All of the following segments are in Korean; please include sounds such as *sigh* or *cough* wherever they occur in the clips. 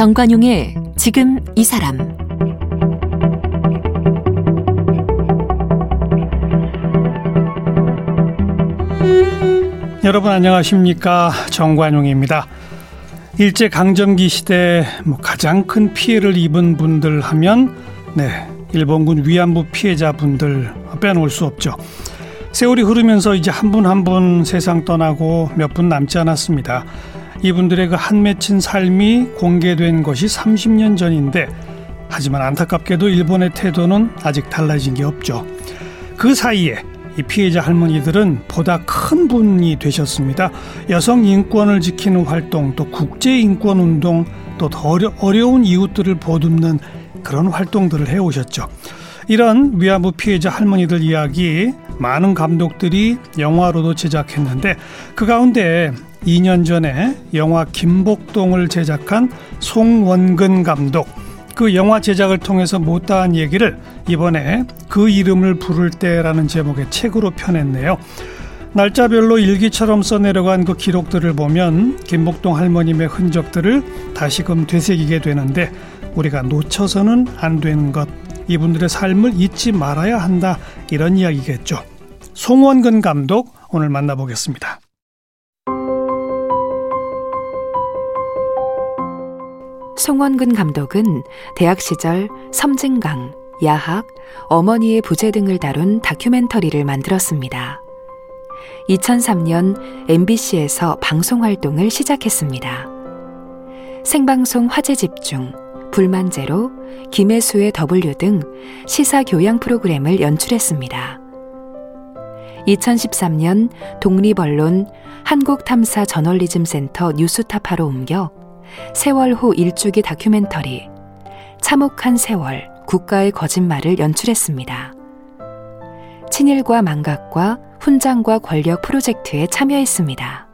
정관용의 지금 이 사람 여러분 안녕하십니까 정관용입니다. 일제 강점기 시대 뭐 가장 큰 피해를 입은 분들 하면 네 일본군 위안부 피해자분들 빼놓을 수 없죠. 세월이 흐르면서 이제 한 분 한 분 세상 떠나고 몇 분 남지 않았습니다. 이분들의 그 한 맺힌 삶이 공개된 것이 30년 전인데 하지만 안타깝게도 일본의 태도는 아직 달라진 게 없죠. 그 사이에 이 피해자 할머니들은 보다 큰 분이 되셨습니다. 여성 인권을 지키는 활동, 또 국제 인권 운동, 또더 어려운 이웃들을 보듬는 그런 활동들을 해오셨죠. 이런 위안부 피해자 할머니들 이야기 많은 감독들이 영화로도 제작했는데 그 가운데 2년 전에 영화 김복동을 제작한 송원근 감독 그 영화 제작을 통해서 못다한 얘기를 이번에 그 이름을 부를 때라는 제목의 책으로 펴냈네요. 날짜별로 일기처럼 써내려간 그 기록들을 보면 김복동 할머님의 흔적들을 다시금 되새기게 되는데 우리가 놓쳐서는 안 되는 것, 이분들의 삶을 잊지 말아야 한다 이런 이야기겠죠. 송원근 감독 오늘 만나보겠습니다. 송원근 감독은 대학 시절 섬진강, 야학, 어머니의 부재 등을 다룬 다큐멘터리를 만들었습니다. 2003년 MBC에서 방송 활동을 시작했습니다. 생방송 화제 집중, 불만제로, 김혜수의 W 등 시사 교양 프로그램을 연출했습니다. 2013년 독립언론 한국탐사 저널리즘 센터 뉴스타파로 옮겨 세월 후 일주기 다큐멘터리 참혹한 세월 국가의 거짓말을 연출했습니다. 친일과 망각과 훈장과 권력 프로젝트에 참여했습니다.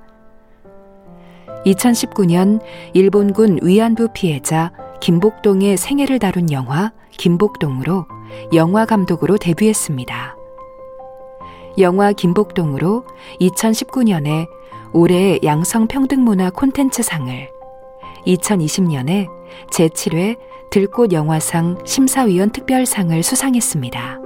2019년 일본군 위안부 피해자 김복동의 생애를 다룬 영화 김복동으로 영화 감독으로 데뷔했습니다. 영화 김복동으로 2019년에 올해의 양성평등문화 콘텐츠상을 2020년에 제7회 들꽃 영화상 심사위원 특별상을 수상했습니다.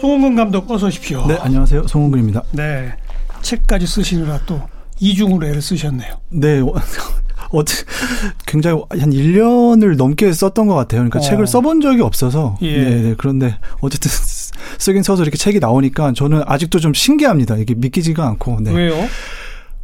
송홍근 감독 어서 오십시오. 네, 안녕하세요. 송홍근입니다. 네. 책까지 쓰시느라 또 이중으로 애를 쓰셨네요. 네. 어, *laughs* 굉장히 한 1년을 넘게 썼던 것 같아요. 그러니까 어. 책을 써본 적이 없어서. 예. 네, 네. 그런데 어쨌든 쓰긴 써서 이렇게 책이 나오니까 저는 아직도 좀 신기합니다. 이게 믿기지가 않고. 네. 왜요?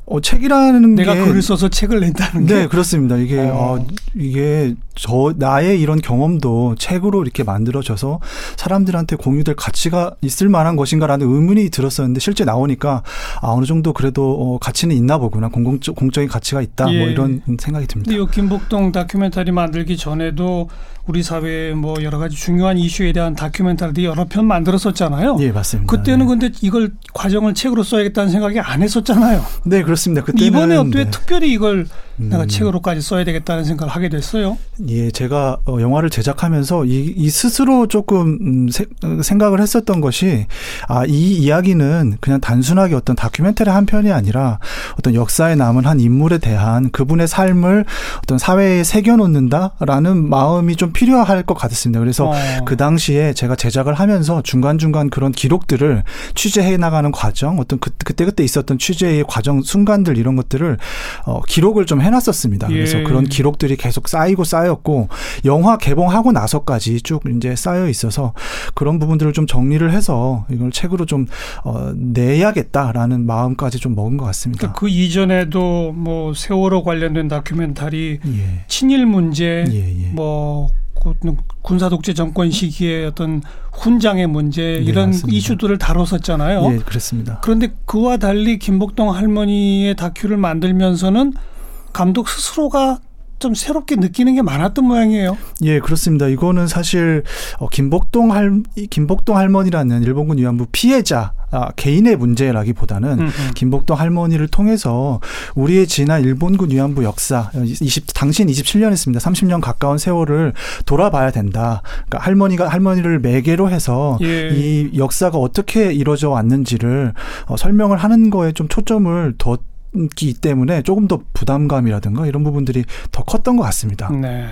어, 책이라는 내가 게 글을 써서 책을 낸다는 게. 네, 그렇습니다. 이게, 어. 어. 이게 저, 나의 이런 경험도 책으로 이렇게 만들어져서 사람들한테 공유될 가치가 있을 만한 것인가라는 의문이 들었었는데 실제 나오니까 아, 어느 정도 그래도 어, 가치는 있나 보구나. 공공적, 공적인 가치가 있다. 뭐 예. 뭐 이런 생각이 듭니다. 이 김복동 다큐멘터리 만들기 전에도 우리 사회의 뭐 여러 가지 중요한 이슈에 대한 다큐멘터리 여러 편 만들었었잖아요. 예, 맞습니다. 그때는 네. 근데 이걸 과정을 책으로 써야겠다는 생각이 안 했었잖아요. 네, 그렇습니다. 그때는 이번에 어떻게 네. 특별히 이걸 음. 내가 책으로까지 써야 되겠다는 생각을 하게 됐어요. 예, 제가 어, 영화를 제작하면서 이, 이 스스로 조금 음, 세, 생각을 했었던 것이 아, 이 이야기는 그냥 단순하게 어떤 다큐멘터리 한 편이 아니라 어떤 역사에 남은 한 인물에 대한 그분의 삶을 어떤 사회에 새겨놓는다라는 마음이 좀 필요할 것 같았습니다. 그래서 어. 그 당시에 제가 제작을 하면서 중간중간 그런 기록들을 취재해 나가는 과정, 어떤 그, 그때 그때 있었던 취재의 과정, 순간들 이런 것들을 어, 기록을 좀 해놨었습니다. 그래서 예. 그런 기록들이 계속 쌓이고 쌓 였고 영화 개봉하고 나서까지 쭉 이제 쌓여 있어서 그런 부분들을 좀 정리를 해서 이걸 책으로 좀 어, 내야겠다라는 마음까지 좀 먹은 것 같습니다. 그러니까 그 이전에도 뭐 세월호 관련된 다큐멘터리, 예. 친일 문제, 예, 예. 뭐 군사 독재 정권 시기에 어떤 훈장의 문제 네, 이런 맞습니다. 이슈들을 다뤘었잖아요. 예, 그렇습니다. 그런데 그와 달리 김복동 할머니의 다큐를 만들면서는 감독 스스로가 좀 새롭게 느끼는 게 많았던 모양이에요. 예, 그렇습니다. 이거는 사실 어, 김복동 할 김복동 할머니라는 일본군 위안부 피해자 아, 개인의 문제라기보다는 음음. 김복동 할머니를 통해서 우리의 지난 일본군 위안부 역사 20 당신 27년 했습니다. 30년 가까운 세월을 돌아봐야 된다. 그러니까 할머니가 할머니를 매개로 해서 예. 이 역사가 어떻게 이루어져 왔는지를 어, 설명을 하는 거에 좀 초점을 더 기 때문에 조금 더 부담감이라든가 이런 부분들이 더 컸던 것 같습니다. 네.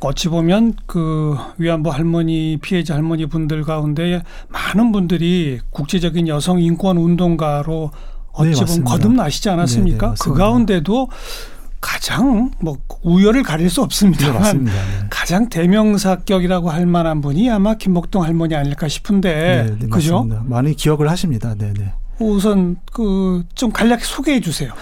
어찌 보면 그 위안부 할머니 피해자 할머니 분들 가운데 많은 분들이 국제적인 여성 인권 운동가로 어찌 네, 보면 거듭나시지 않았습니까? 네, 네, 그 가운데도 가장 뭐 우열을 가릴 수 없습니다만 네, 네. 가장 대명사격이라고 할 만한 분이 아마 김복동 할머니 아닐까 싶은데 네, 그죠? 많이 기억을 하십니다. 네, 네. 우선 그 좀 간략히 소개해 주세요.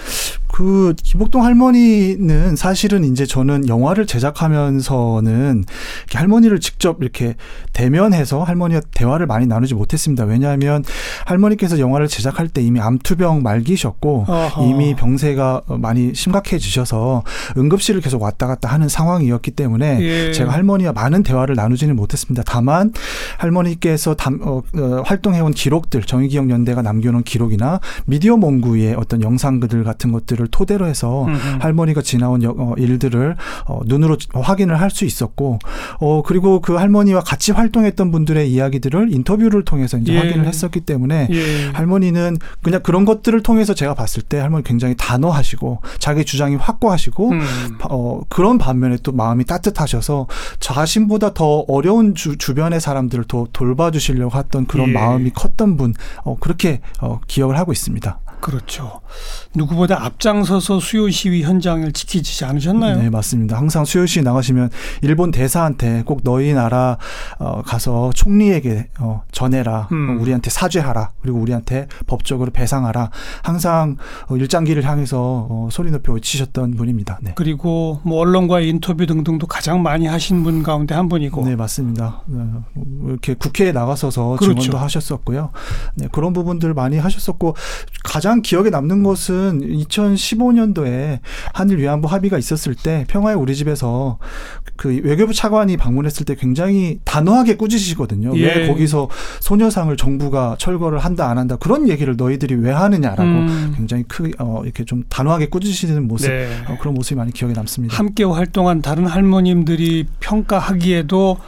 그 김복동 할머니는 사실은 이제 저는 영화를 제작하면서는 할머니를 직접 이렇게 대면해서 할머니와 대화를 많이 나누지 못했습니다. 왜냐하면 할머니께서 영화를 제작할 때 이미 암투병 말기셨고 어허. 이미 병세가 많이 심각해지셔서 응급실을 계속 왔다 갔다 하는 상황이었기 때문에 예. 제가 할머니와 많은 대화를 나누지는 못했습니다. 다만 할머니께서 담, 어, 어, 활동해온 기록들 정의기억연대가 남겨놓은 기록이나 미디어 몽구의 어떤 영상들 같은 것들을 토대로 해서 음흠. 할머니가 지나온 어, 일들을 어, 눈으로 확인을 할 수 있었고 어 그리고 그 할머니와 같이 활동했던 분들의 이야기들을 인터뷰를 통해서 이제 예. 확인을 했었기 때문에 예. 할머니는 그냥 그런 것들을 통해서 제가 봤을 때 할머니 굉장히 단호하시고 자기 주장이 확고하시고 음. 어 그런 반면에 또 마음이 따뜻하셔서 자신보다 더 어려운 주, 주변의 사람들을 더 돌봐주시려고 했던 그런 예. 마음이 컸던 분 어, 그렇게 어, 기억을 하고 있습니다. 그렇죠. 누구보다 앞장서서 수요 시위 현장을 지키지 않으셨나요? 네, 맞습니다. 항상 수요 시위 나가시면 일본 대사한테 꼭 너희 나라 어, 가서 총리에게 어, 전해라. 음. 우리한테 사죄하라. 그리고 우리한테 법적으로 배상하라. 항상 어, 일장기를 향해서 어, 소리 높여 외치셨던 분입니다. 네. 그리고 뭐 언론과의 인터뷰 등등도 가장 많이 하신 분 가운데 한 분이고. 네, 맞습니다. 네, 이렇게 국회에 나가서서 그렇죠. 증언도 하셨었고요. 네, 그런 부분들 많이 하셨었고 가장 가장 기억에 남는 것은 2015년도에 한일 위안부 합의가 있었을 때 평화의 우리 집에서 그 외교부 차관이 방문했을 때 굉장히 단호하게 꾸짖으시거든요. 예. 왜 거기서 소녀상을 정부가 철거를 한다 안 한다 그런 얘기를 너희들이 왜 하느냐라고 음. 굉장히 크 어, 이렇게 좀 단호하게 꾸짖으시는 모습 네. 어, 그런 모습이 많이 기억에 남습니다. 함께 활동한 다른 할머님들이 평가하기에도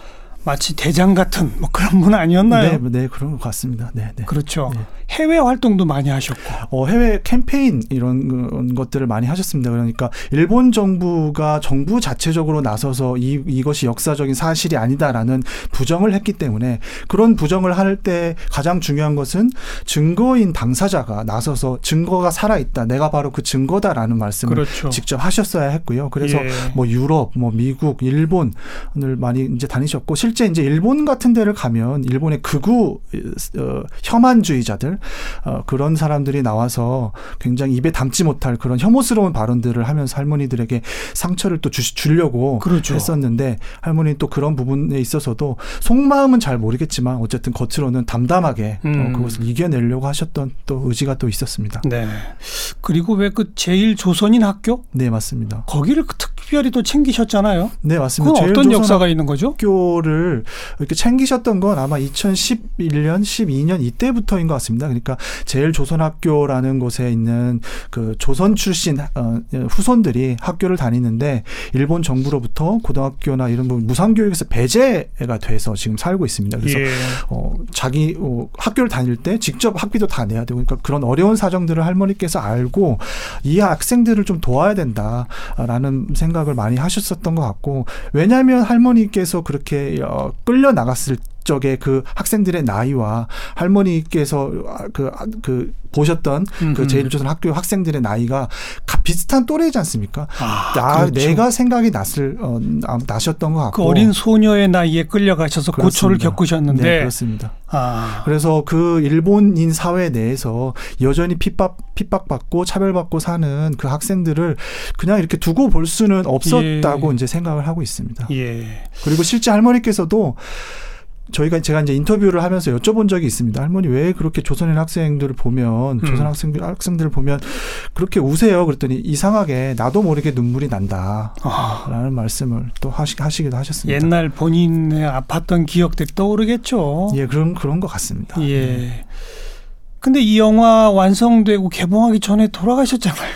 마치 대장 같은 뭐 그런 분 아니었나요? 네, 네 그런 것 같습니다. 네, 네. 그렇죠. 네. 해외 활동도 많이 하셨고. 어, 해외 캠페인 이런 것들을 많이 하셨습니다. 그러니까 일본 정부가 정부 자체적으로 나서서 이, 이것이 역사적인 사실이 아니다라는 부정을 했기 때문에 그런 부정을 할 때 가장 중요한 것은 증거인 당사자가 나서서 증거가 살아 있다. 내가 바로 그 증거다라는 말씀을 그렇죠. 직접 하셨어야 했고요. 그래서 예. 뭐 유럽, 뭐 미국, 일본을 많이 이제 다니셨고 실제 이제 일본 같은 데를 가면 일본의 극우 어, 혐한주의자들 어, 그런 사람들이 나와서 굉장히 입에 담지 못할 그런 혐오스러운 발언들을 하면서 할머니들에게 상처를 또 주, 주려고 그렇죠. 했었는데 할머니 또 그런 부분에 있어서도 속마음은 잘 모르겠지만 어쨌든 겉으로는 담담하게 어, 음. 어, 그것을 이겨내려고 하셨던 또 의지가 또 있었습니다. 네. 그리고 왜 그 제일 조선인 학교? 네 맞습니다. 거기를 그 특별히 또 챙기셨잖아요. 네 맞습니다. 그건 어떤 역사가 있는 거죠? 학교를 이렇게 챙기셨던 건 아마 2011년, 12년 이때부터인 것 같습니다. 그러니까 제일 조선학교라는 곳에 있는 그 조선 출신 어, 후손들이 학교를 다니는데 일본 정부로부터 고등학교나 이런 부분 무상교육에서 배제가 돼서 지금 살고 있습니다. 그래서 예. 어, 자기 어, 학교를 다닐 때 직접 학비도 다 내야 되고 그러니까 그런 어려운 사정들을 할머니께서 알고 이 학생들을 좀 도와야 된다라는 생각 을 많이 하셨었던 것 같고 왜냐하면 할머니께서 그렇게 어, 끌려 나갔을 적의 그 학생들의 나이와 할머니께서 그, 그 보셨던 음음. 그 제일조선 학교 학생들의 나이가 비슷한 또래지 않습니까? 아, 나, 그렇죠. 내가 생각이 났을 어, 나셨던 것 같고 그 어린 소녀의 나이에 끌려가셔서 그렇습니다. 고초를 겪으셨는데 네, 그렇습니다. 아. 그래서 그 일본인 사회 내에서 여전히 핍박 핍박받고 차별받고 사는 그 학생들을 그냥 이렇게 두고 볼 수는 없었다고 예. 이제 생각을 하고 있습니다. 예. 그리고 실제 할머니께서도 저희가 제가 이제 인터뷰를 하면서 여쭤본 적이 있습니다. 할머니 왜 그렇게 조선인 학생들을 보면 음. 조선 학생들 학생들을 보면 그렇게 우세요? 그랬더니 이상하게 나도 모르게 눈물이 난다라는 아, 말씀을 또 하시, 하시기도 하셨습니다. 옛날 본인의 아팠던 기억들이 떠오르겠죠. 예, 그런 그런 것 같습니다. 네. 예. 근데 이 영화 완성되고 개봉하기 전에 돌아가셨잖아요.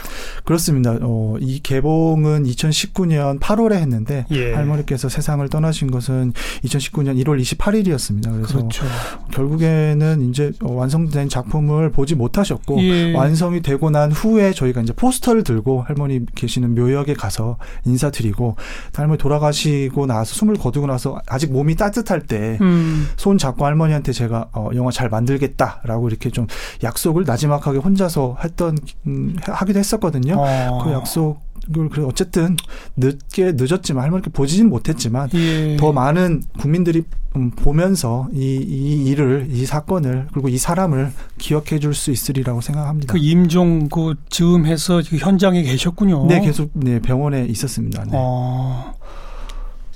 그렇습니다. 어, 이 개봉은 2019년 8월에 했는데 예. 할머니께서 세상을 떠나신 것은 2019년 1월 28일이었습니다. 그래서 그렇죠. 결국에는 이제 어, 완성된 작품을 보지 못하셨고 예. 완성이 되고 난 후에 저희가 이제 포스터를 들고 할머니 계시는 묘역에 가서 인사드리고 할머니 돌아가시고 나서 숨을 거두고 나서 아직 몸이 따뜻할 때 음. 손 잡고 할머니한테 제가 어, 영화 잘 만들겠다라고 이렇게 좀 약속을 나지막하게 혼자서 했던 음, 하기도 했었거든요. 어. 그 약속을 그래 어쨌든 늦게 늦었지만 할머니께 보지는 못했지만 예. 더 많은 국민들이 음, 보면서 이, 이 일을 이 사건을 그리고 이 사람을 기억해 줄 수 있으리라고 생각합니다. 그 임종 그 즈음해서 그 현장에 계셨군요. 네, 계속 네, 병원에 있었습니다. 네. 어.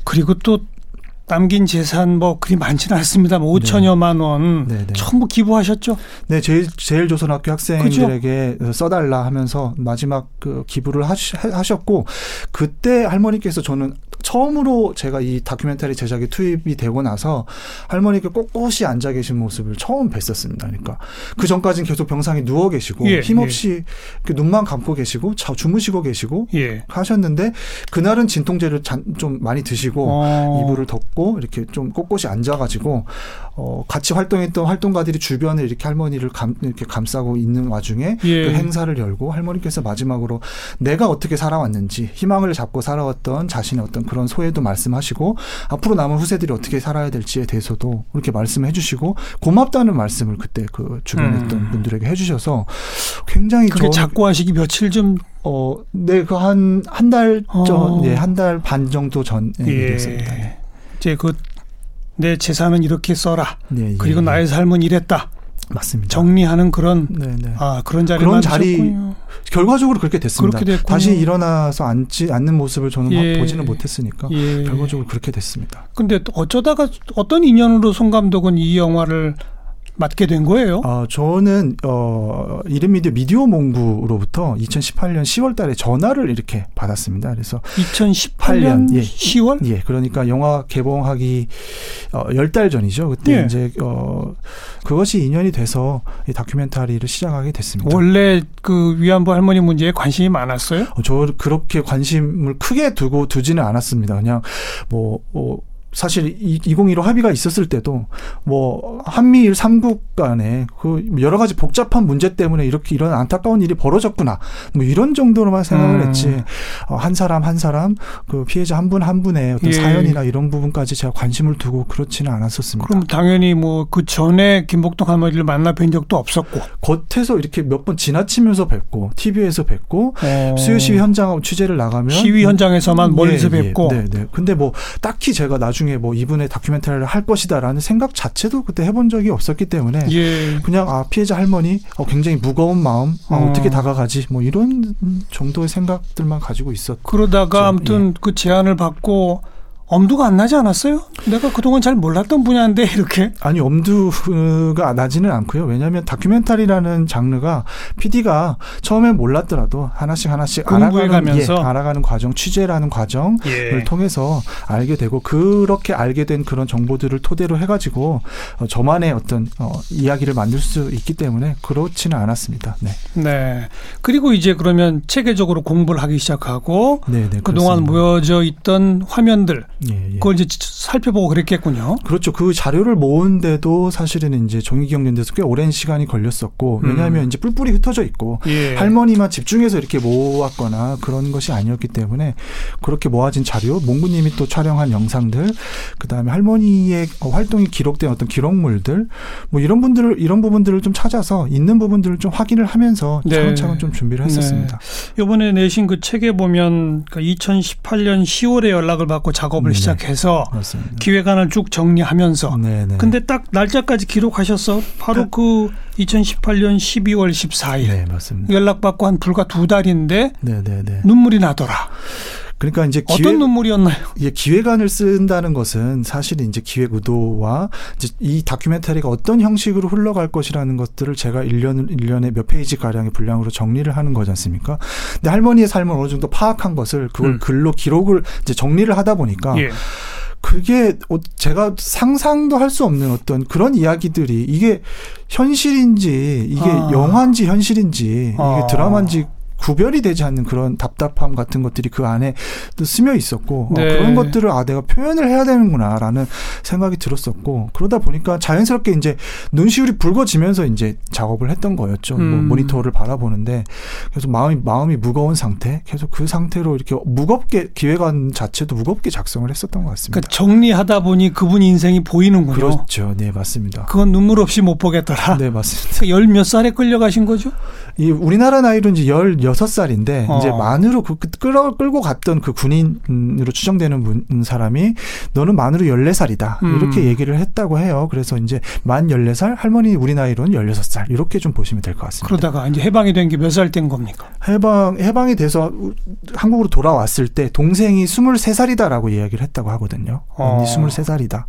그리고 또 남긴 재산 뭐 그리 많지는 않습니다. 뭐 5천여만 원 네, 네. 전부 기부하셨죠? 네, 제일 제일 조선학교 학생들에게 써달라 하면서 마지막 그 기부를 하시, 하셨고 그때 할머니께서 저는 처음으로 제가 이 다큐멘터리 제작에 투입이 되고 나서 할머니께 꼿꼿이 앉아 계신 모습을 처음 뵀었습니다. 그러니까 그 전까지는 계속 병상에 누워 계시고 예, 힘없이 그 눈만 감고 계시고 자, 주무시고 계시고 예. 하셨는데 그날은 진통제를 잔, 좀 많이 드시고 어. 이불을 덮고 이렇게 좀 꼿꼿이 앉아가지고 어 같이 활동했던 활동가들이 주변에 이렇게 할머니를 감 이렇게 감싸고 있는 와중에 예. 그 행사를 열고 할머니께서 마지막으로 내가 어떻게 살아왔는지 희망을 잡고 살아왔던 자신의 어떤 그런 소회도 말씀하시고 앞으로 남은 후세들이 어떻게 살아야 될지에 대해서도 이렇게 말씀해 주시고 고맙다는 말씀을 그때 그 주변에 음. 있던 분들에게 해 주셔서 굉장히 그게 작고 하시기 며칠 좀 어, 네, 그 한, 한 달 전, 어. 예, 한 달 반 정도 전에 예. 일이었습니다. 네. 이제 그 내 재산은 이렇게 써라. 네, 예, 그리고 예. 나의 삶은 이랬다. 맞습니다. 정리하는 그런 네, 네. 아 그런 자리를 그런 자리 만드셨군요. 결과적으로 그렇게 됐습니다. 그렇게. 다시 일어나서 앉지 않는 모습을 저는 예. 보지는 못했으니까 예. 결과적으로 그렇게 됐습니다. 근데 또 어쩌다가 어떤 인연으로 송 감독은 이 영화를 맡게 된 거예요? 어, 저는 어 이름미디어 미디어 몽부로부터 2018년 10월 달에 전화를 이렇게 받았습니다. 그래서 2018년 예. 10월? 예, 그러니까 영화 개봉하기 어, 10달 전이죠. 그때 예. 이제 어 그것이 인연이 돼서 이 다큐멘터리를 시작하게 됐습니다. 원래 그 위안부 할머니 문제에 관심이 많았어요? 어, 저 그렇게 관심을 크게 두고 두지는 않았습니다. 그냥 뭐, 뭐 사실 이2015 합의가 있었을 때도 뭐 한미일 삼국 간에 그 여러 가지 복잡한 문제 때문에 이렇게 이런 안타까운 일이 벌어졌구나 뭐 이런 정도로만 생각을 음. 했지 어, 한 사람 한 사람 그 피해자 한분한 분의 어떤 예. 사연이나 이런 부분까지 제가 관심을 두고 그렇지는 않았었습니다. 그럼 당연히 뭐 그 전에 김복동 할머니를 만나 뵌 적도 없었고 겉에서 이렇게 몇 번 지나치면서 뵙고 TV에서 뵙고 어, 수요 시위 현장 취재를 나가면 시위 현장에서만 멀리서 예, 예. 뵙고 네, 네. 근데 뭐 딱히 제가 나중 에 뭐 이분의 다큐멘터리를 할 것이다라는 생각 자체도 그때 해본 적이 없었기 때문에 예. 그냥 아 피해자 할머니 어, 굉장히 무거운 마음 아, 어. 어떻게 다가가지 뭐 이런 정도의 생각들만 가지고 있었. 그러다가 좀, 아무튼 그 제안을 받고 엄두가 안 나지 않았어요? 내가 그동안 잘 몰랐던 분야인데 *laughs* 이렇게 아니 엄두가 나지는 않고요. 왜냐하면 다큐멘터리라는 장르가 PD가 처음엔 몰랐더라도 하나씩 하나씩 알아가는. 예, 알아가는 과정, 취재라는 과정을 예. 통해서 알게 되고 그렇게 알게 된 그런 정보들을 토대로 해가지고 어, 저만의 어떤 어, 이야기를 만들 수 있기 때문에 그렇지는 않았습니다. 네, 네. 그리고 이제 그러면 체계적으로 공부를 하기 시작하고 네, 네. 그동안 그렇습니다. 모여져 있던 화면들 예, 예. 그걸 이제 살펴보고 그랬겠군요. 그렇죠. 그 자료를 모은데도 사실은 이제 종이기억연대에서 꽤 오랜 시간이 걸렸었고 왜냐하면 음. 이제 뿔뿔이 흩어져 있고 예. 할머니만 집중해서 이렇게 모았거나 그런 것이 아니었기 때문에 그렇게 모아진 자료, 몽구님이 또 촬영한 영상들, 그 다음에 할머니의 어, 활동이 기록된 어떤 기록물들, 뭐 이런 분들을 이런 부분들을 좀 찾아서 있는 부분들을 좀 확인을 하면서 네. 차근차근 좀 준비를 했었습니다. 이번에 내신 그 책에 보면 그 2018년 10월에 연락을 받고 작업을 네. 시작해서 맞습니다. 기획안을 쭉 정리하면서 네 네. 근데 딱 날짜까지 기록하셨어. 바로 그 2018년 12월 14일. 네 맞습니다. 연락받고 한 불과 두 달인데 네네네. 눈물이 나더라. 그러니까 이제 기획, 어떤 눈물이었나요? 예, 기획안을 쓴다는 것은 사실 이제 기획 의도와 이제 이 다큐멘터리가 어떤 형식으로 흘러갈 것이라는 것들을 제가 1년 1년에 몇 페이지 가량의 분량으로 정리를 하는 거지 않습니까? 근데 할머니의 삶을 어느 정도 파악한 것을 그걸 음. 글로 기록을 이제 정리를 하다 보니까 예. 그게 어, 제가 상상도 할 수 없는 어떤 그런 이야기들이 이게 현실인지 이게 아. 영화인지 현실인지 아. 이게 드라마인지 구별이 되지 않는 그런 답답함 같은 것들이 그 안에 또 스며 있었고 어, 네. 어, 그런 것들을 아 내가 표현을 해야 되는구나라는 생각이 들었었고 그러다 보니까 자연스럽게 이제 눈시울이 붉어지면서 이제 작업을 했던 거였죠. 뭐 음. 뭐 모니터를 바라보는데 그래서 마음이 마음이 무거운 상태 계속 그 상태로 이렇게 무겁게 기획안 자체도 무겁게 작성을 했었던 것 같습니다. 그러니까 정리하다 보니 그분 인생이 보이는군요. 그렇죠. 네 맞습니다. 그건 눈물 없이 못 보겠더라. 네 맞습니다. 그러니까 열몇 살에 끌려가신 거죠? 이 우리나라 나이로 이제 열 여섯 살인데 어. 이제 만으로 그, 그 끌어 끌고 갔던 그 군인으로 추정되는 분, 사람이 너는 만으로 열네 살이다 음. 이렇게 얘기를 했다고 해요. 그래서 이제 만 열네 살 할머니 우리 나이로는 열여섯 살 이렇게 좀 보시면 될 것 같습니다. 그러다가 이제 해방이 된 게 몇 살 된 겁니까? 해방 해방이 돼서 한국으로 돌아왔을 때 동생이 스물세 살이다라고 이야기를 했다고 하거든요. 어. 언니 스물세 살이다.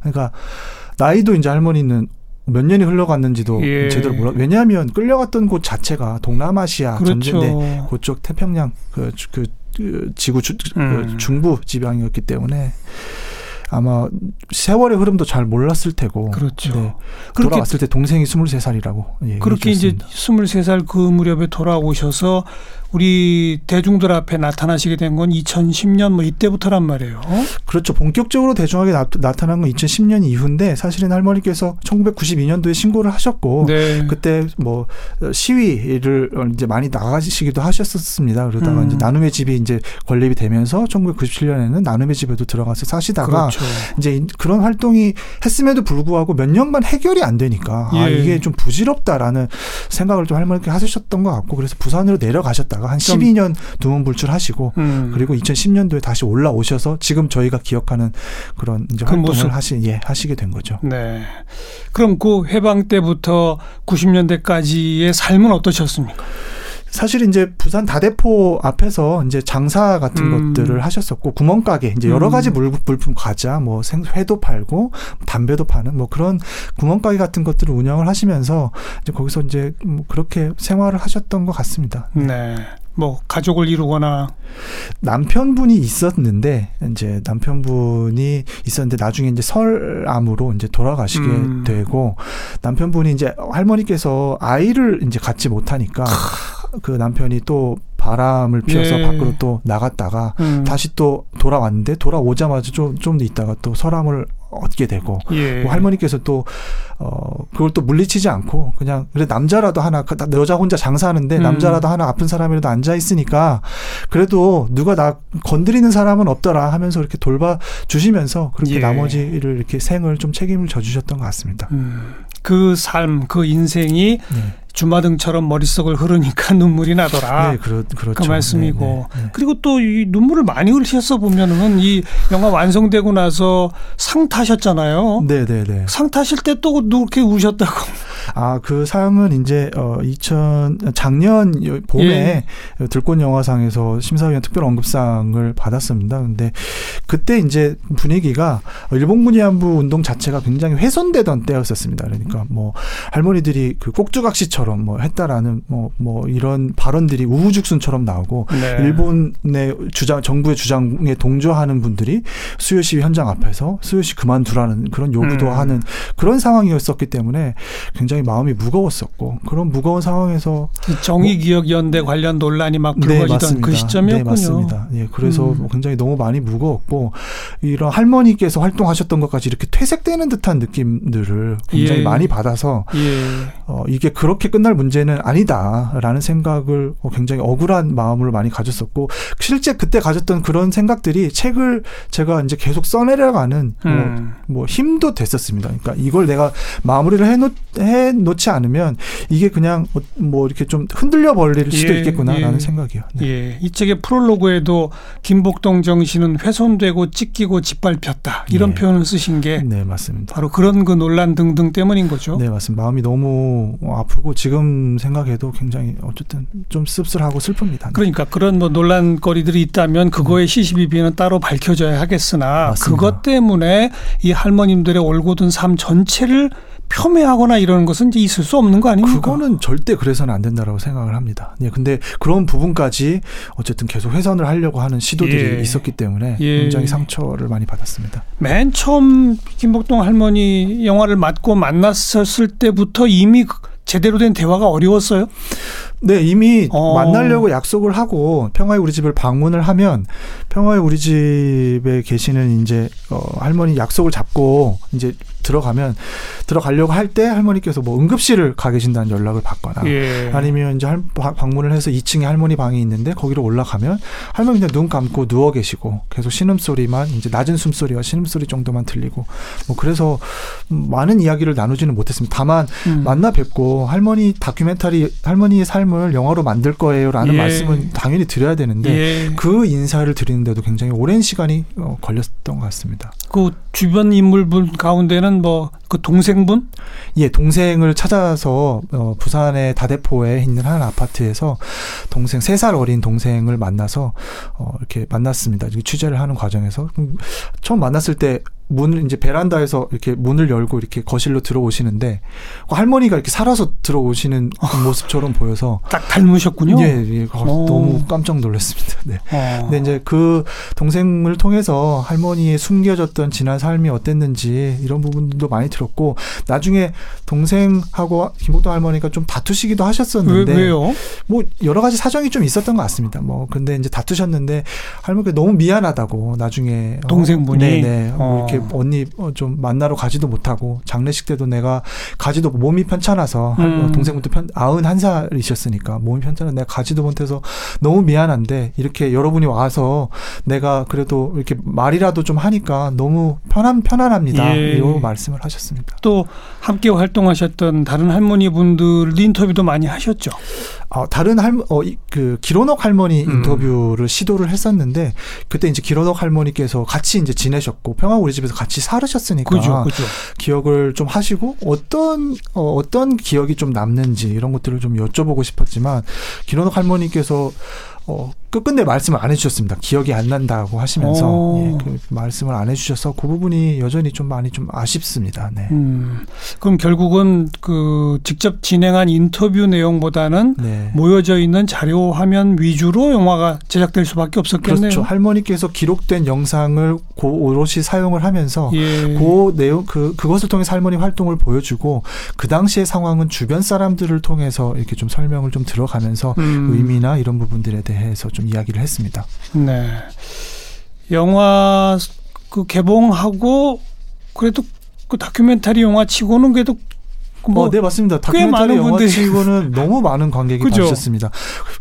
그러니까 나이도 이제 할머니는 몇 년이 흘러갔는지도 예. 제대로 몰라. 왜냐하면 끌려갔던 곳 자체가 동남아시아 그렇죠. 전쟁 그쪽 태평양 그, 그, 그 지구 주, 그 음. 그 중부 지방이었기 때문에 아마 세월의 흐름도 잘 몰랐을 테고. 그렇죠. 네. 돌아왔을 때 동생이 23살이라고. 예, 그렇게 이제 23살 그 무렵에 돌아오셔서 우리 대중들 앞에 나타나시게 된 건 2010년 뭐 이때부터란 말이에요. 그렇죠. 본격적으로 대중하게 나, 타난 건 2010년 이후인데 사실은 할머니께서 1992년도에 신고를 하셨고 네. 그때 뭐 시위를 이제 많이 나가시기도 하셨었습니다. 그러다가 음. 이제 나눔의 집이 이제 건립이 되면서 1997년에는 나눔의 집에도 들어가서 사시다가 그렇죠. 이제 그런 활동이 했음에도 불구하고 몇 년간 해결이 안 되니까 아, 예. 아 이게 좀 부질없다라는 생각을 좀 할머니께 하셨던 것 같고 그래서 부산으로 내려가셨다. 있다가 한 12년 두문불출하시고 음. 그리고 2010년도에 다시 올라오셔서 지금 저희가 기억하는 그런 이제 그 활동을 모습. 하시 예 하시게 된 거죠. 네. 그럼 그 해방 때부터 90년대까지의 삶은 어떠셨습니까? 사실 이제 부산 다대포 앞에서 이제 장사 같은 음. 것들을 하셨었고 구멍가게 이제 여러 가지 음. 물, 물품 과자 뭐 생 회도 팔고 담배도 파는 뭐 그런 구멍가게 같은 것들을 운영을 하시면서 이제 거기서 이제 뭐 그렇게 생활을 하셨던 것 같습니다. 네. 뭐 가족을 이루거나 남편분이 있었는데 이제 남편분이 있었는데 나중에 이제 설암으로 이제 돌아가시게 음. 되고 남편분이 이제 할머니께서 아이를 이제 갖지 못하니까 그 남편이 또 바람을 피워서 예. 밖으로 또 나갔다가 음. 다시 또 돌아왔는데 돌아오자마자 좀좀 있다가 또 설암을 얻게 되고 예. 뭐 할머니께서 또 어, 그걸 또 물리치지 않고 그냥 그래 남자라도 하나 그 여자 혼자 장사하는데 음. 남자라도 하나 아픈 사람이라도 앉아 있으니까 그래도 누가 나 건드리는 사람은 없더라 하면서 이렇게 돌봐 주시면서 그렇게 예. 나머지를 이렇게 생을 좀 책임을 져 주셨던 것 같습니다. 음. 그 삶, 그 인생이 네. 주마등처럼 머릿속을 흐르니까 *laughs* 눈물이 나더라. 네, 그렇, 그렇죠. 그 말씀이고. 네, 네, 네. 그리고 또 이 눈물을 많이 흘리셨어 보면은 이 영화 완성되고 나서 상 타셨잖아요. 네, 네, 네. 상 타실 때또 누렇게 우셨다고. 아, 그 상은 이제 어 2000, 작년 봄에 예. 들꽃 영화상에서 심사위원 특별 언급상을 받았습니다. 근데 그때 이제 분위기가 일본군 위안부 운동 자체가 굉장히 훼손되던 때였었습니다. 그러니까 뭐 할머니들이 그 꼭두각시처럼 뭐 했다라는 뭐, 뭐 이런 발언들이 우후죽순처럼 나오고 네. 일본의 주장, 정부의 주장에 동조하는 분들이 수요 시위 현장 앞에서 수요 시 그만두라는 그런 요구도 음. 하는 그런 상황이었었기 때문에 굉장히 마음이 무거웠었고 그런 무거운 상황에서 정의 기억 연대 뭐, 관련 논란이 막 네, 불거지던 네, 그 시점이었군요. 네, 맞습니다. 예, 그래서 음. 굉장히 너무 많이 무거웠고 이런 할머니께서 활동하셨던 것까지 이렇게 퇴색되는 듯한 느낌들을 굉장히 예. 많이 받아서 예. 어, 이게 그렇게 끝날 문제는 아니다라는 생각을 어, 굉장히 억울한 마음을 많이 가졌었고 실제 그때 가졌던 그런 생각들이 책을 제가 이제 계속 써내려가는 뭐, 음. 뭐, 뭐 힘도 됐었습니다. 그러니까 이걸 내가 마무리를 해놓 해해 놓지 않으면 이게 그냥 뭐 이렇게 좀 흔들려 버릴 수도 예, 있겠구나라는 예. 생각이요. 네. 예, 이 책의 프롤로그에도 김복동 정신은 훼손되고 찢기고 짓밟혔다 이런 네. 표현을 쓰신 게 네, 맞습니다. 바로 그런 그 논란 등등 때문인 거죠. 네, 맞습니다. 마음이 너무 아프고 지금 생각해도 굉장히 어쨌든 좀 씁쓸하고 슬픕니다. 네. 그러니까 그런 뭐 논란거리들이 있다면 그거의 시시비비는 따로 밝혀져야 하겠으나 음. 맞습니다. 그것 때문에 이 할머님들의 올곧은 삶 전체를 폄훼하거나 이러는 것은 이제 있을 수 없는 거 아닙니까? 그거는 절대 그래서는 안 된다라고 생각을 합니다. 네, 근데 그런 부분까지 어쨌든 계속 훼손을 하려고 하는 시도들이 예. 있었기 때문에 예. 굉장히 상처를 많이 받았습니다. 맨 처음 김복동 할머니 영화를 맡고 만났었을 때부터 이미 그 제대로 된 대화가 어려웠어요. 네, 이미 어. 만나려고 약속을 하고 평화의 우리 집을 방문을 하면 평화의 우리 집에 계시는 이제 어, 할머니 약속을 잡고 이제 들어가면 들어가려고 할 때 할머니께서 뭐 응급실을 가 계신다는 연락을 받거나 예. 아니면 이제 할- 바- 방문을 해서 2층에 할머니 방이 있는데 거기로 올라가면 할머니 그냥 눈 감고 누워 계시고 계속 신음소리만 이제 낮은 숨소리와 신음소리 정도만 들리고 뭐 그래서 음, 많은 이야기를 나누지는 못했습니다. 다만 음. 만나 뵙고 할머니 다큐멘터리 할머니의 삶을 영화로 만들 거예요라는 예. 말씀은 당연히 드려야 되는데 예. 그 인사를 드리는데도 굉장히 오랜 시간이 어, 걸렸던 것 같습니다. 그 주변 인물분 가운데는 뭐 그 동생분? 예, 동생을 찾아서 어, 부산의 다대포에 있는 한 아파트에서 동생 세 살 어린 동생을 만나서 어, 이렇게 만났습니다. 취재를 하는 과정에서 음, 처음 만났을 때 문을 이제 베란다에서 이렇게 문을 열고 이렇게 거실로 들어오시는데 그 할머니가 이렇게 살아서 들어오시는 모습처럼 보여서 딱 닮으셨군요. 예, 예 어, 어. 너무 깜짝 놀랐습니다. 네. 어. 근데 이제 그 동생을 통해서 할머니의 숨겨졌던 지난 삶이 어땠는지 이런 부분도 많이 들었고 나중에 동생하고 김복동 할머니가 좀 다투시기도 왜, 하셨었는데 왜 요? 뭐 여러 가지 사정이 좀 있었던 것 같습니다. 뭐 근데 이제 다투셨는데 할머니가 너무 미안하다고 나중에 어, 동생분이? 네네 뭐 어. 이렇게 언니 어, 좀 만나러 가지도 못하고 장례식 때도 내가 가지도 몸이 편찮아서 할- 음. 동생분도 편 아흔 한 살이셨으니까 몸이 편찮아 내가 가지도 못해서 너무 미안한데 이렇게 여러분이 와서 내가 그래도 이렇게 말이라도 좀 하니까 너무 편한 편안합니다. 예. 이런 말씀을 하셨습니다. 또 함께 활동하셨던 다른 할머니 분들 인터뷰도 많이 하셨죠. 어, 다른 할, 어, 이- 그, 기론옥 할머니 음. 인터뷰를 시도를 했었는데, 그때 이제 기론옥 할머니께서 같이 이제 지내셨고, 평화 우리 집에서 같이 살으셨으니까, 그죠, 그죠. 기억을 좀 하시고, 어떤, 어, 어떤 기억이 좀 남는지, 이런 것들을 좀 여쭤보고 싶었지만, 기론옥 할머니께서, 어, 끝끝내 말씀을 안 해주셨습니다. 기억이 안 난다고 하시면서, 오. 예, 그 말씀을 안 해주셔서, 그 부분이 여전히 좀 많이 좀 아쉽습니다. 네. 음, 그럼 결국은 그 직접 진행한 인터뷰 내용보다는 네. 모여져 있는 자료 화면 위주로 영화가 제작될 수밖에 없었겠네요. 그렇죠. 할머니께서 기록된 영상을 고 오롯이 사용을 하면서 예. 그 내용 그 그것을 통해서 할머니 활동을 보여주고 그 당시의 상황은 주변 사람들을 통해서 이렇게 좀 설명을 좀 들어가면서 음. 의미나 이런 부분들에 대해서 좀 이야기를 했습니다. 네. 영화 그 개봉하고 그래도 그 다큐멘터리 영화 치고는 그래도 뭐 어, 네 맞습니다. 꽤 다큐멘터리 많은 분들이- 치고는 *laughs* 너무 많은 관객이 그죠? 봐주셨습니다.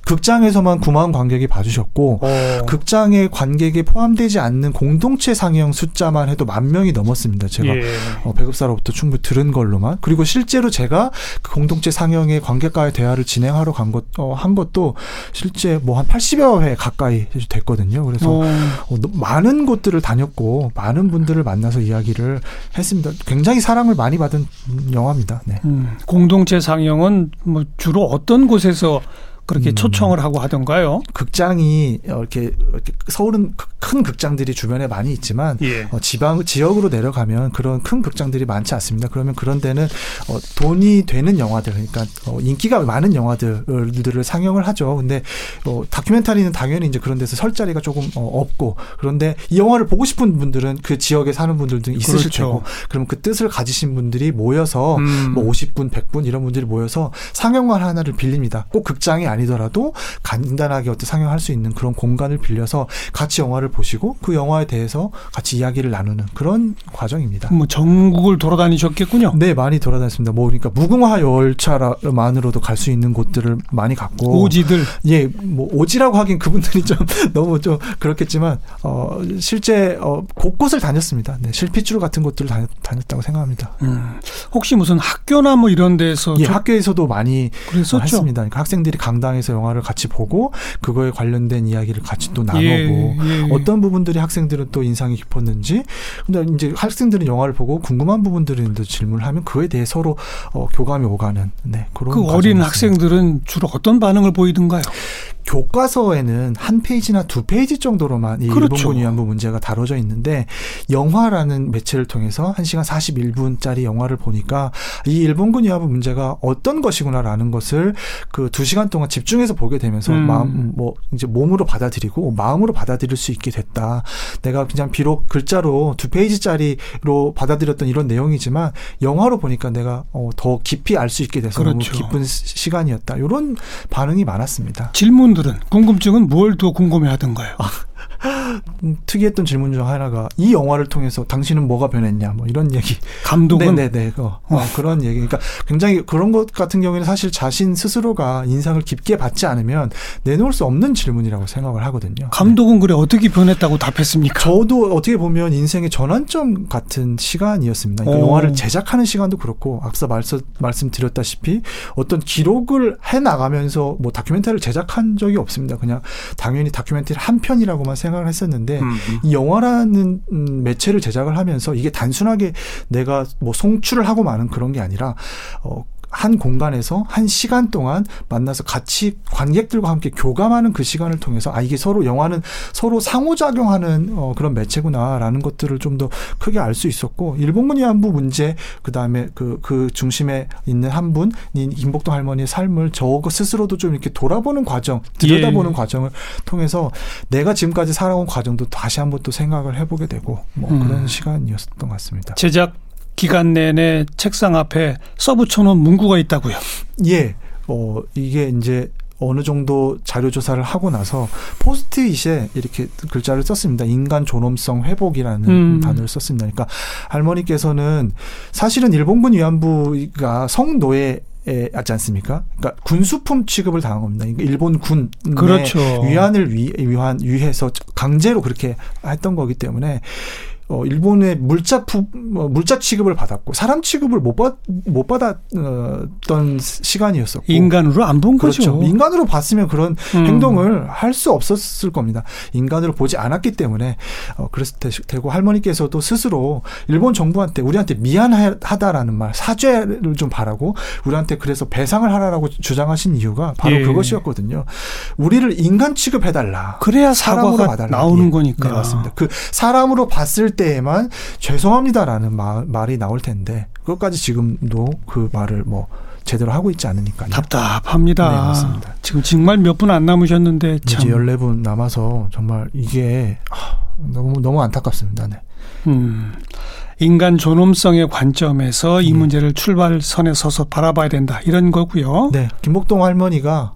극장에서만 9만 관객이 봐주셨고 어, 극장의 관객에 포함되지 않는 공동체 상영 숫자만 해도 만 명이 넘었습니다. 제가 예. 어, 배급사로부터 충분히 들은 걸로만 그리고 실제로 제가 그 공동체 상영의 관객과의 대화를 진행하러 간 것, 어, 한 것도 실제 뭐 한 80여 회 가까이 됐거든요. 그래서 어, 어, 너- 많은 곳들을 다녔고 많은 분들을 만나서 이야기를 했습니다. 굉장히 사랑을 많이 받은 음, 영화입니다. 네. 음, 공동체 상영은 뭐 주로 어떤 곳에서 그렇게 음. 초청을 하고 하던가요? 극장이 어, 이렇게, 이렇게 서울은 크- 큰 극장들이 주변에 많이 있지만 예. 어, 지방 지역으로 내려가면 그런 큰 극장들이 많지 않습니다. 그러면 그런 데는 어, 돈이 되는 영화들 그러니까 어, 인기가 많은 영화들을 상영을 하죠. 근데 어, 다큐멘터리는 당연히 이제 그런 데서 설 자리가 조금 어, 없고 그런데 이 영화를 보고 싶은 분들은 그 지역에 사는 분들도 있으실 그렇죠. 테고 그럼 그 뜻을 가지신 분들이 모여서 음. 뭐 50분, 100분 이런 분들이 모여서 상영관 하나를 빌립니다. 꼭 극장이 아니 더라도 간단하게 어떤 상영할 수 있는 그런 공간을 빌려서 같이 영화를 보시고 그 영화에 대해서 같이 이야기를 나누는 그런 과정입니다. 뭐 전국을 돌아다니셨겠군요. 네, 많이 돌아다녔습니다. 뭐 그러니까 무궁화 열차만으로도 갈 수 있는 곳들을 많이 갔고 오지들 예, 뭐 오지라고 하긴 그분들이 좀 *laughs* 너무 좀 그렇겠지만 어 실제 어 곳곳을 다녔습니다. 네, 실핏줄 같은 곳들을 다녔, 다녔다고 생각합니다. 음, 혹시 무슨 학교나 뭐 이런 데서 예, 학교에서도 많이 그랬었죠. 했습니다. 그러니까 학생들이 강당 에서 영화를 같이 보고 그거에 관련된 이야기를 같이 또 나누고 예, 예. 어떤 부분들이 학생들은 또 인상이 깊었는지 근데 이제 학생들은 영화를 보고 궁금한 부분들을 또 질문을 하면 그에 대해 서로 어, 교감이 오가는 네, 그런 그 어린 학생들은 주로 어떤 반응을 보이던가요? 교과서에는 한 페이지나 두 페이지 정도로만 이 그렇죠. 일본군 위안부 문제가 다뤄져 있는데 영화라는 매체를 통해서 1시간 41분짜리 영화를 보니까 이 일본군 위안부 문제가 어떤 것이구나라는 것을 그두 시간 동안 집중해서 보게 되면서 음. 마음 뭐 이제 몸으로 받아들이고 마음으로 받아들일 수 있게 됐다. 내가 그냥 비록 글자로 두 페이지짜리로 받아들였던 이런 내용이지만 영화로 보니까 내가 어, 더 깊이 알 수 있게 돼서 그렇죠. 너무 기쁜 시- 시간이었다. 이런 반응이 많았습니다. 질문들은 궁금증은 뭘 더 궁금해 하던가요? 음, *gasps* 특이했던 질문 중 하나가 이 영화를 통해서 당신은 뭐가 변했냐 뭐 이런 얘기. 감독은 네네네. 어, 어, 그런 얘기. 그러니까 굉장히 그런 것 같은 경우에는 사실 자신 스스로가 인상을 깊게 받지 않으면 내놓을 수 없는 질문이라고 생각을 하거든요. 네. 감독은 그래 어떻게 변했다고 답했습니까? 저도 어떻게 보면 인생의 전환점 같은 시간이었습니다. 그러니까 오. 영화를 제작하는 시간도 그렇고 앞서 말씀, 말씀드렸다시피 어떤 기록을 해 나가면서 뭐 다큐멘터리를 제작한 적이 없습니다. 그냥 당연히 다큐멘터리 한 편이라고만 생각 을 했었는데 음. 이 영화라는 음, 매체를 제작을 하면서 이게 단순하게 내가 뭐 송출을 하고 마는 그런 게 아니라 어. 한 공간에서 한 시간 동안 만나서 같이 관객들과 함께 교감하는 그 시간을 통해서 아 이게 서로 영화는 서로 상호작용하는 어 그런 매체구나라는 것들을 좀 더 크게 알 수 있었고 일본군 위안부 문제 그다음에 그 그 중심에 있는 한 분인 김복동 할머니의 삶을 저 스스로도 좀 이렇게 돌아보는 과정 들여다보는 예. 과정을 통해서 내가 지금까지 살아온 과정도 다시 한번 또 생각을 해보게 되고 뭐 음. 그런 시간이었던 것 같습니다. 제작 기간 내내 책상 앞에 써붙여놓은 문구가 있다고요. 예, 어 이게 이제 어느 정도 자료 조사를 하고 나서 포스트잇에 이렇게 글자를 썼습니다. 인간 존엄성 회복이라는 음. 단어를 썼습니다. 그러니까 할머니께서는 사실은 일본군 위안부가 성노예 에 하지 않습니까? 그러니까 군수품 취급을 당한 겁니다. 그러니까 일본 군 그렇죠. 위안을 위, 위한 위해서 강제로 그렇게 했던 거기 때문에 어 일본의 물자 푸 어, 물자 취급을 받았고 사람 취급을 못받못 받았던 시간이었었고 인간으로 안본 그렇죠. 인간으로 봤으면 그런 음. 행동을 할 수 없었을 겁니다. 인간으로 보지 않았기 때문에 어 그래서 되- 되고 할머니께서도 스스로 일본 정부한테 우리한테 미안하다라는 말 사죄를 좀 바라고 우리한테 그래서 배상을 하라라고 주장하신 이유가 바로 예. 그것이었거든요. 우리를 인간 취급해달라. 그래야 사람으로 봐달라. 나오는 예. 거니까. 네, 맞습니다. 그 사람으로 봤을 때에만 죄송합니다라는 마- 말이 나올 텐데 그것까지 지금도 그 말을 뭐 제대로 하고 있지 않으니까요. 답답합니다. 네, 맞습니다. 지금 정말 몇 분 안 남으셨는데 참. 이제 14분 남아서 정말 이게 아, 너무 너무 안타깝습니다. 네. 음, 인간 존엄성의 관점에서 이 음. 문제를 출발선에 서서 바라봐야 된다. 이런 거고요. 네, 김복동 할머니가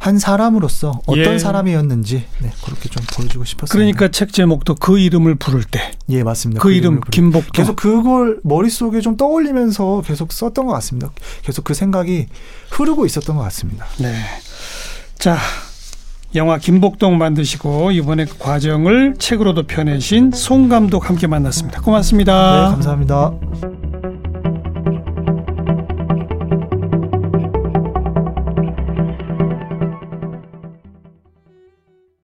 한 사람으로서 어떤 예. 사람이었는지 네, 그렇게 좀 보여주고 싶었습니다. 그러니까 책 제목도 그 이름을 부를 때그예 맞습니다. 이름 이름을 부르- 김복동. 계속 그걸 머릿속에 좀 떠올리면서 계속 썼던 것 같습니다. 계속 그 생각이 흐르고 있었던 것 같습니다. 네. 자, 영화 김복동 만드시고 이번에 그 과정을 책으로도 펴내신 송 감독 함께 만났습니다. 고맙습니다. 네, 감사합니다.